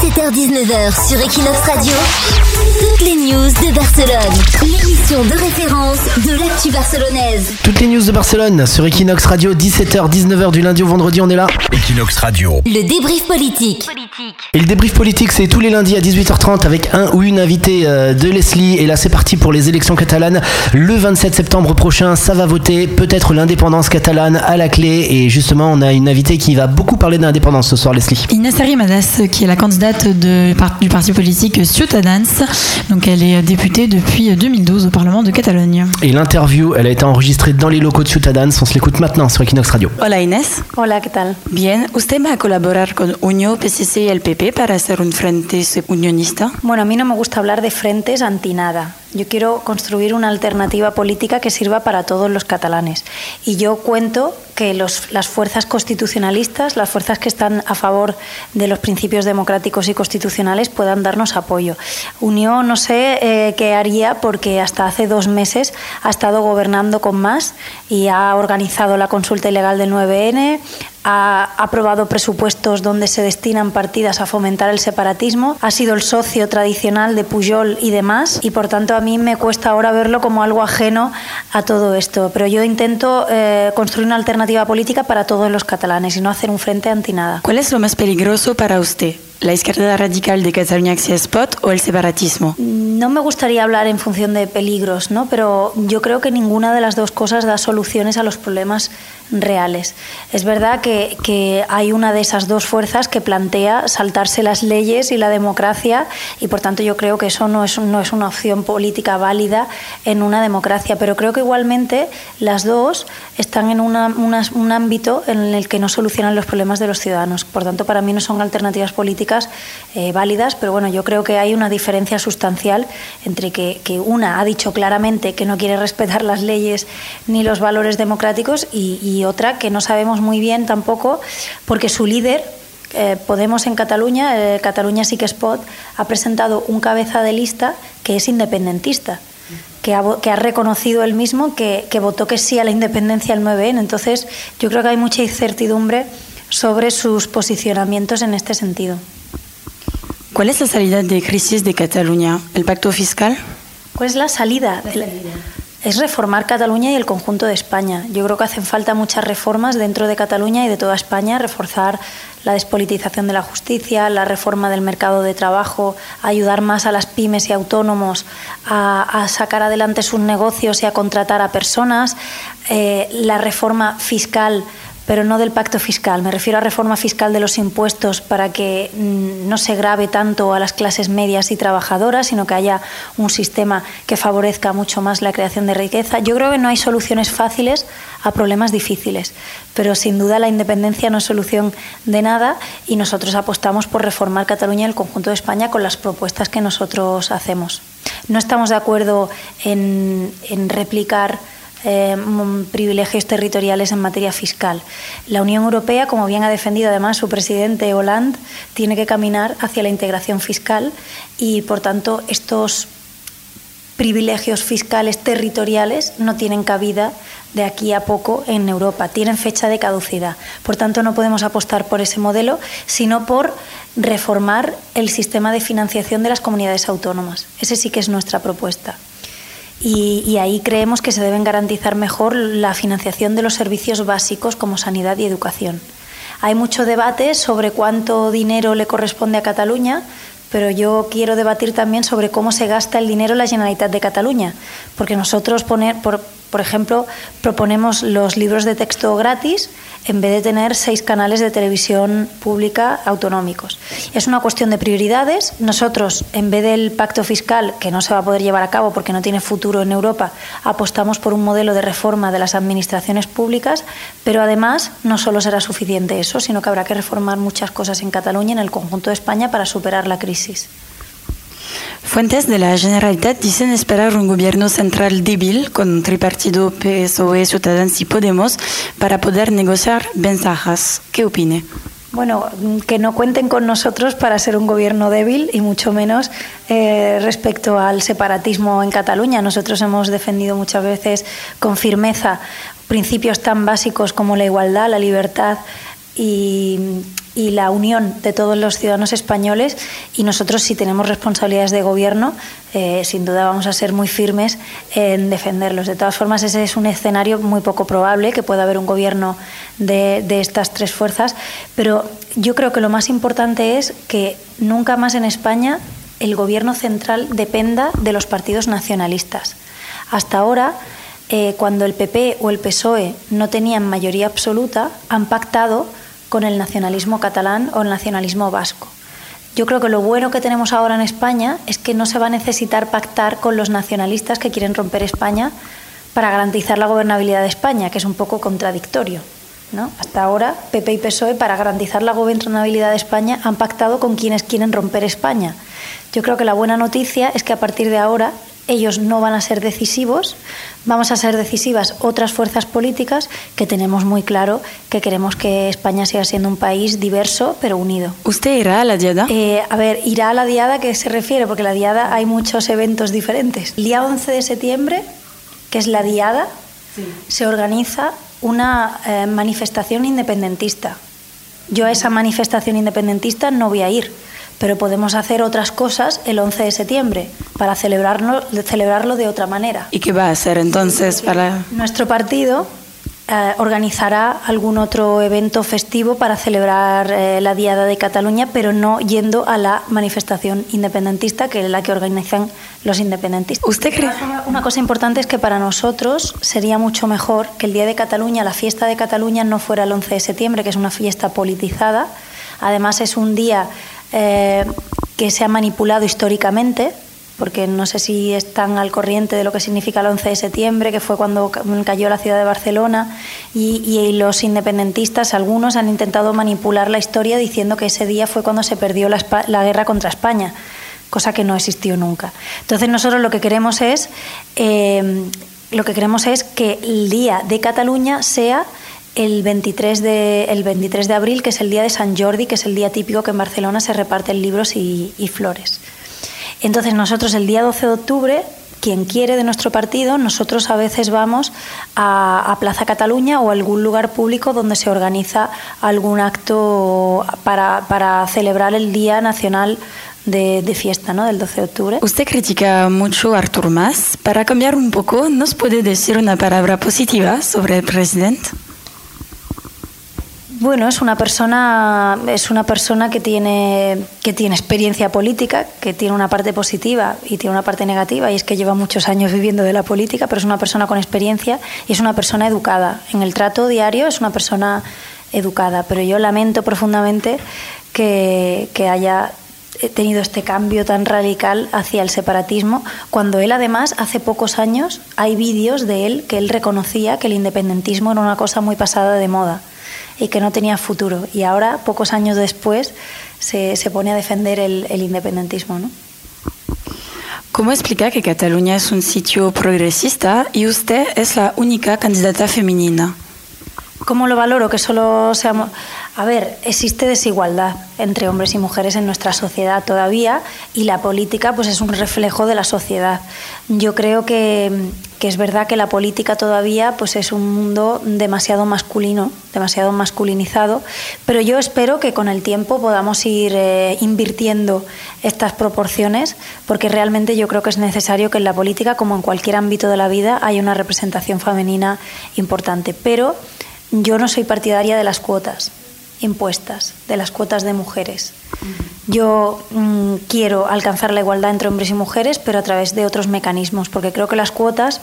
17h-19h sur Equinox Radio, toutes les news de Barcelone. L'émission de référence de l'actu barcelonaise. Toutes les news de Barcelone sur Equinox Radio, 17h-19h du lundi au vendredi, on est là. Equinox Radio. Le débrief politique. Et le débrief politique, c'est tous les lundis à 18h30 avec un ou une invitée euh, de Leslie. Et là, c'est parti pour les élections catalanes. Le 27 septembre prochain, ça va voter. Peut-être l'indépendance catalane à la clé. Et justement, on a une invitée qui va beaucoup parler d'indépendance ce soir, Leslie. Inès Arrimadas, qui est la candidate de- du parti politique Ciutadans. Donc, elle est députée depuis 2012 au Parlement de Catalogne. Et l'interview, elle a été enregistrée dans les locaux de Ciutadans. On se l'écoute maintenant sur Equinox Radio. Hola Inés. Hola, ¿qué tal? Bien, ¿usted va a colaborar con Unió, PCC y el PP para hacer un frente unionista? Bueno, a mí no me gusta hablar de frentes anti nada. Yo quiero construir una alternativa política que sirva para todos los catalanes. Y yo cuento que las fuerzas constitucionalistas, las fuerzas que están a favor de los principios democráticos y constitucionales, puedan darnos apoyo. Unión no sé eh, qué haría porque hasta hace dos meses ha estado gobernando con más y ha organizado la consulta ilegal del 9N, ha aprobado presupuestos donde se destinan partidas a fomentar el separatismo, ha sido el socio tradicional de Pujol y demás, y por tanto a mí me cuesta ahora verlo como algo ajeno a todo esto. Pero yo intento eh, construir una alternativa política para todos los catalanes y no hacer un frente anti nada. ¿Cuál es lo más peligroso para usted? ¿La izquierda radical de Cataluña Acción Spot o el separatismo? No me gustaría hablar en función de peligros, ¿no? pero yo creo que ninguna de las dos cosas da soluciones a los problemas reales. Es verdad que, que hay una de esas dos fuerzas que plantea saltarse las leyes y la democracia y por tanto yo creo que eso no es, no es una opción política válida en una democracia, pero creo que igualmente las dos están en una- una- un ámbito en el que no solucionan los problemas de los ciudadanos. Por tanto, para mí no son alternativas políticas eh, válidas, pero bueno, yo creo que hay una diferencia sustancial entre que, una ha dicho claramente que no quiere respetar las leyes ni los valores democráticos y, otra que no sabemos muy bien tampoco porque su líder eh, Podemos en Cataluña, eh, Cataluña sí que Spot, ha presentado un cabeza de lista que es independentista, que ha, reconocido él mismo que, que votó que sí a la independencia el 9N. Entonces, yo creo que hay mucha incertidumbre sobre sus posicionamientos en este sentido. ¿Cuál es la salida de crisis de Cataluña? ¿El pacto fiscal? ¿Cuál es la salida? Es reformar Cataluña y el conjunto de España. Yo creo que hacen falta muchas reformas dentro de Cataluña y de toda España, reforzar la despolitización de la justicia, la reforma del mercado de trabajo, ayudar más a las pymes y autónomos a, a sacar adelante sus negocios y a contratar a personas, eh, la reforma fiscal pero no del pacto fiscal. Me refiero a reforma fiscal de los impuestos para que mm, no se grave tanto a las clases medias y trabajadoras, sino que haya un sistema que favorezca mucho más la creación de riqueza. Yo creo que no hay soluciones fáciles a problemas difíciles, pero sin duda la independencia no es solución de nada y nosotros apostamos por reformar Cataluña y el conjunto de España con las propuestas que nosotros hacemos. No estamos de acuerdo en, en replicar eh, mm, privilegios territoriales en materia fiscal. La Unión Europea, como bien ha defendido además su presidente Hollande, tiene que caminar hacia la integración fiscal y, por tanto, estos privilegios fiscales territoriales no tienen cabida de aquí a poco en Europa, tienen fecha de caducidad. Por tanto, no podemos apostar por ese modelo, sino por reformar el sistema de financiación de las comunidades autónomas. Ese sí que es nuestra propuesta. Y, y ahí creemos que se deben garantizar mejor la financiación de los servicios básicos como sanidad y educación. Hay mucho debate sobre cuánto dinero le corresponde a Cataluña, pero yo quiero debatir también sobre cómo se gasta el dinero en la Generalitat de Cataluña, porque nosotros, poner, por, por ejemplo, proponemos los libros de texto gratis en vez de tener seis canales de televisión pública autonómicos. Es una cuestión de prioridades. Nosotros, en vez del pacto fiscal, que no se va a poder llevar a cabo porque no tiene futuro en Europa, apostamos por un modelo de reforma de las administraciones públicas, pero además no solo será suficiente eso, sino que habrá que reformar muchas cosas en Cataluña y en el conjunto de España para superar la crisis. Fuentes de la Generalitat dicen esperar un gobierno central débil con un tripartido PSOE, Ciudadanos y Podemos para poder negociar ventajas. ¿Qué opine? Bueno, que no cuenten con nosotros para ser un gobierno débil y mucho menos eh, respecto al separatismo en Cataluña. Nosotros hemos defendido muchas veces con firmeza principios tan básicos como la igualdad, la libertad y, la unión de todos los ciudadanos españoles y nosotros si tenemos responsabilidades de gobierno, eh, sin duda vamos a ser muy firmes en defenderlos. De todas formas, ese es un escenario muy poco probable, que pueda haber un gobierno de, de estas tres fuerzas, pero yo creo que lo más importante es que nunca más en España el gobierno central dependa de los partidos nacionalistas. Hasta ahora, eh, cuando el PP o el PSOE no tenían mayoría absoluta, han pactado con el nacionalismo catalán o el nacionalismo vasco. Yo creo que lo bueno que tenemos ahora en España es que no se va a necesitar pactar con los nacionalistas que quieren romper España para garantizar la gobernabilidad de España, que es un poco contradictorio. ¿no? Hasta ahora, PP y PSOE, para garantizar la gobernabilidad de España, han pactado con quienes quieren romper España. Yo creo que la buena noticia es que a partir de ahora ellos no van a ser decisivos, vamos a ser decisivas otras fuerzas políticas que tenemos muy claro que queremos que España siga siendo un país diverso pero unido. ¿Usted irá a la Diada? Eh, a ver, irá a la Diada, ¿qué se refiere? Porque la Diada hay muchos eventos diferentes. El día 11 de septiembre, que es la Diada, se organiza una eh, manifestación independentista. Yo a esa manifestación independentista no voy a ir pero podemos hacer otras cosas el 11 de septiembre para celebrarlo, celebrarlo de otra manera. ¿Y qué va a hacer entonces para...? Nuestro partido eh, organizará algún otro evento festivo para celebrar eh, la Diada de Cataluña, pero no yendo a la manifestación independentista, que es la que organizan los independentistas. ¿Usted cree? Una cosa importante es que para nosotros sería mucho mejor que el Día de Cataluña, la fiesta de Cataluña, no fuera el 11 de septiembre, que es una fiesta politizada. Además, es un día eh, que se ha manipulado históricamente, porque no sé si están al corriente de lo que significa el 11 de septiembre, que fue cuando cayó la ciudad de Barcelona, y, los independentistas, algunos, han intentado manipular la historia diciendo que ese día fue cuando se perdió la, guerra contra España, cosa que no existió nunca. Entonces nosotros lo que queremos es, eh, lo que queremos es que el día de Cataluña sea el 23, de, el 23 de abril, que es el día de San Jordi, que es el día típico que en Barcelona se reparten libros y, flores. Entonces nosotros el día 12 de octubre, quien quiere de nuestro partido, nosotros a veces vamos a, Plaza Cataluña o a algún lugar público donde se organiza algún acto para, celebrar el Día Nacional de, de, fiesta, ¿no? Del 12 de octubre. Usted critica mucho a Artur Mas. Para cambiar un poco, ¿nos puede decir una palabra positiva sobre el presidente? Bueno, es una persona, es una persona que tiene, que tiene experiencia política, que tiene una parte positiva y tiene una parte negativa, y es que lleva muchos años viviendo de la política, pero es una persona con experiencia y es una persona educada. En el trato diario es una persona educada, pero yo lamento profundamente que, que haya tenido este cambio tan radical hacia el separatismo, cuando él además hace pocos años hay vídeos de él que él reconocía que el independentismo era una cosa muy pasada de moda y que no tenía futuro. Y ahora, pocos años después, se, se pone a defender el, el independentismo. ¿no? ¿Cómo explica que Cataluña es un sitio progresista y usted es la única candidata femenina? ¿Cómo lo valoro? Que solo seamos... A ver, existe desigualdad entre hombres y mujeres en nuestra sociedad todavía y la política pues es un reflejo de la sociedad. Yo creo que, es verdad que la política todavía pues es un mundo demasiado masculino, demasiado masculinizado, pero yo espero que con el tiempo podamos ir eh, invirtiendo estas proporciones porque realmente yo creo que es necesario que en la política como en cualquier ámbito de la vida haya una representación femenina importante, pero yo no soy partidaria de las cuotas impuestas, de las cuotas de mujeres. Yo mm, quiero alcanzar la igualdad entre hombres y mujeres, pero a través de otros mecanismos, porque creo que las cuotas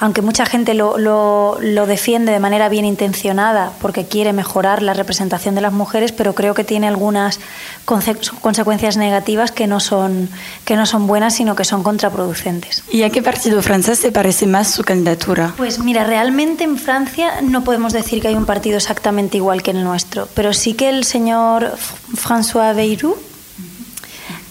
aunque mucha gente lo, lo, defiende de manera bien intencionada porque quiere mejorar la representación de las mujeres, pero creo que tiene algunas consecuencias negativas que no, son, que no son buenas, sino que son contraproducentes. ¿Y a qué partido francés te parece más su candidatura? Pues mira, realmente en Francia no podemos decir que hay un partido exactamente igual que el nuestro, pero sí que el señor François Bayrou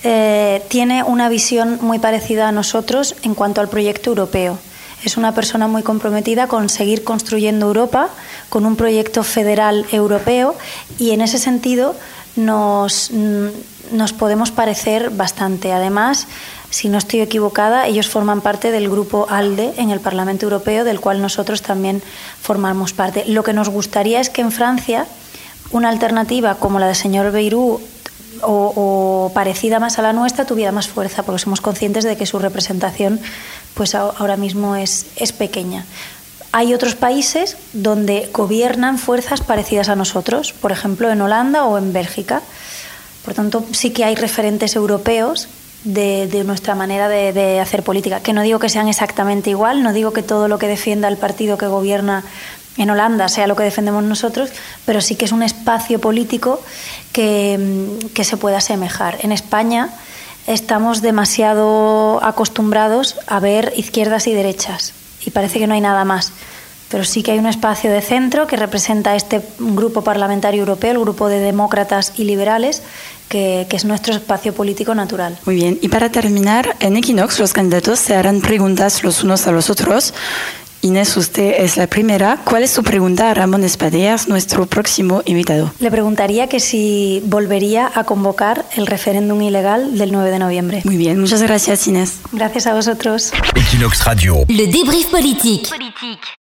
eh, tiene una visión muy parecida a nosotros en cuanto al proyecto europeo es una persona muy comprometida con seguir construyendo Europa, con un proyecto federal europeo y en ese sentido nos, nos podemos parecer bastante. Además, si no estoy equivocada, ellos forman parte del grupo ALDE en el Parlamento Europeo, del cual nosotros también formamos parte. Lo que nos gustaría es que en Francia una alternativa como la del señor Beirú o, parecida más a la nuestra tuviera más fuerza, porque somos conscientes de que su representación pues ahora mismo es, es pequeña. Hay otros países donde gobiernan fuerzas parecidas a nosotros, por ejemplo en Holanda o en Bélgica. Por tanto, sí que hay referentes europeos de, de nuestra manera de, de, hacer política, que no digo que sean exactamente igual, no digo que todo lo que defienda el partido que gobierna en Holanda sea lo que defendemos nosotros, pero sí que es un espacio político que, que se pueda asemejar. En España estamos demasiado acostumbrados a ver izquierdas y derechas y parece que no hay nada más. Pero sí que hay un espacio de centro que representa este grupo parlamentario europeo, el grupo de demócratas y liberales, que, que, es nuestro espacio político natural. Muy bien, y para terminar, en Equinox los candidatos se harán preguntas los unos a los otros. Inés, usted es la primera. ¿Cuál es su pregunta a Ramón Espadeas, nuestro próximo invitado? Le preguntaría que si volvería a convocar el referéndum ilegal del 9 de noviembre. Muy bien, muchas gracias Inés. Gracias a vosotros. Equinox Radio. Le débrief politique. politique.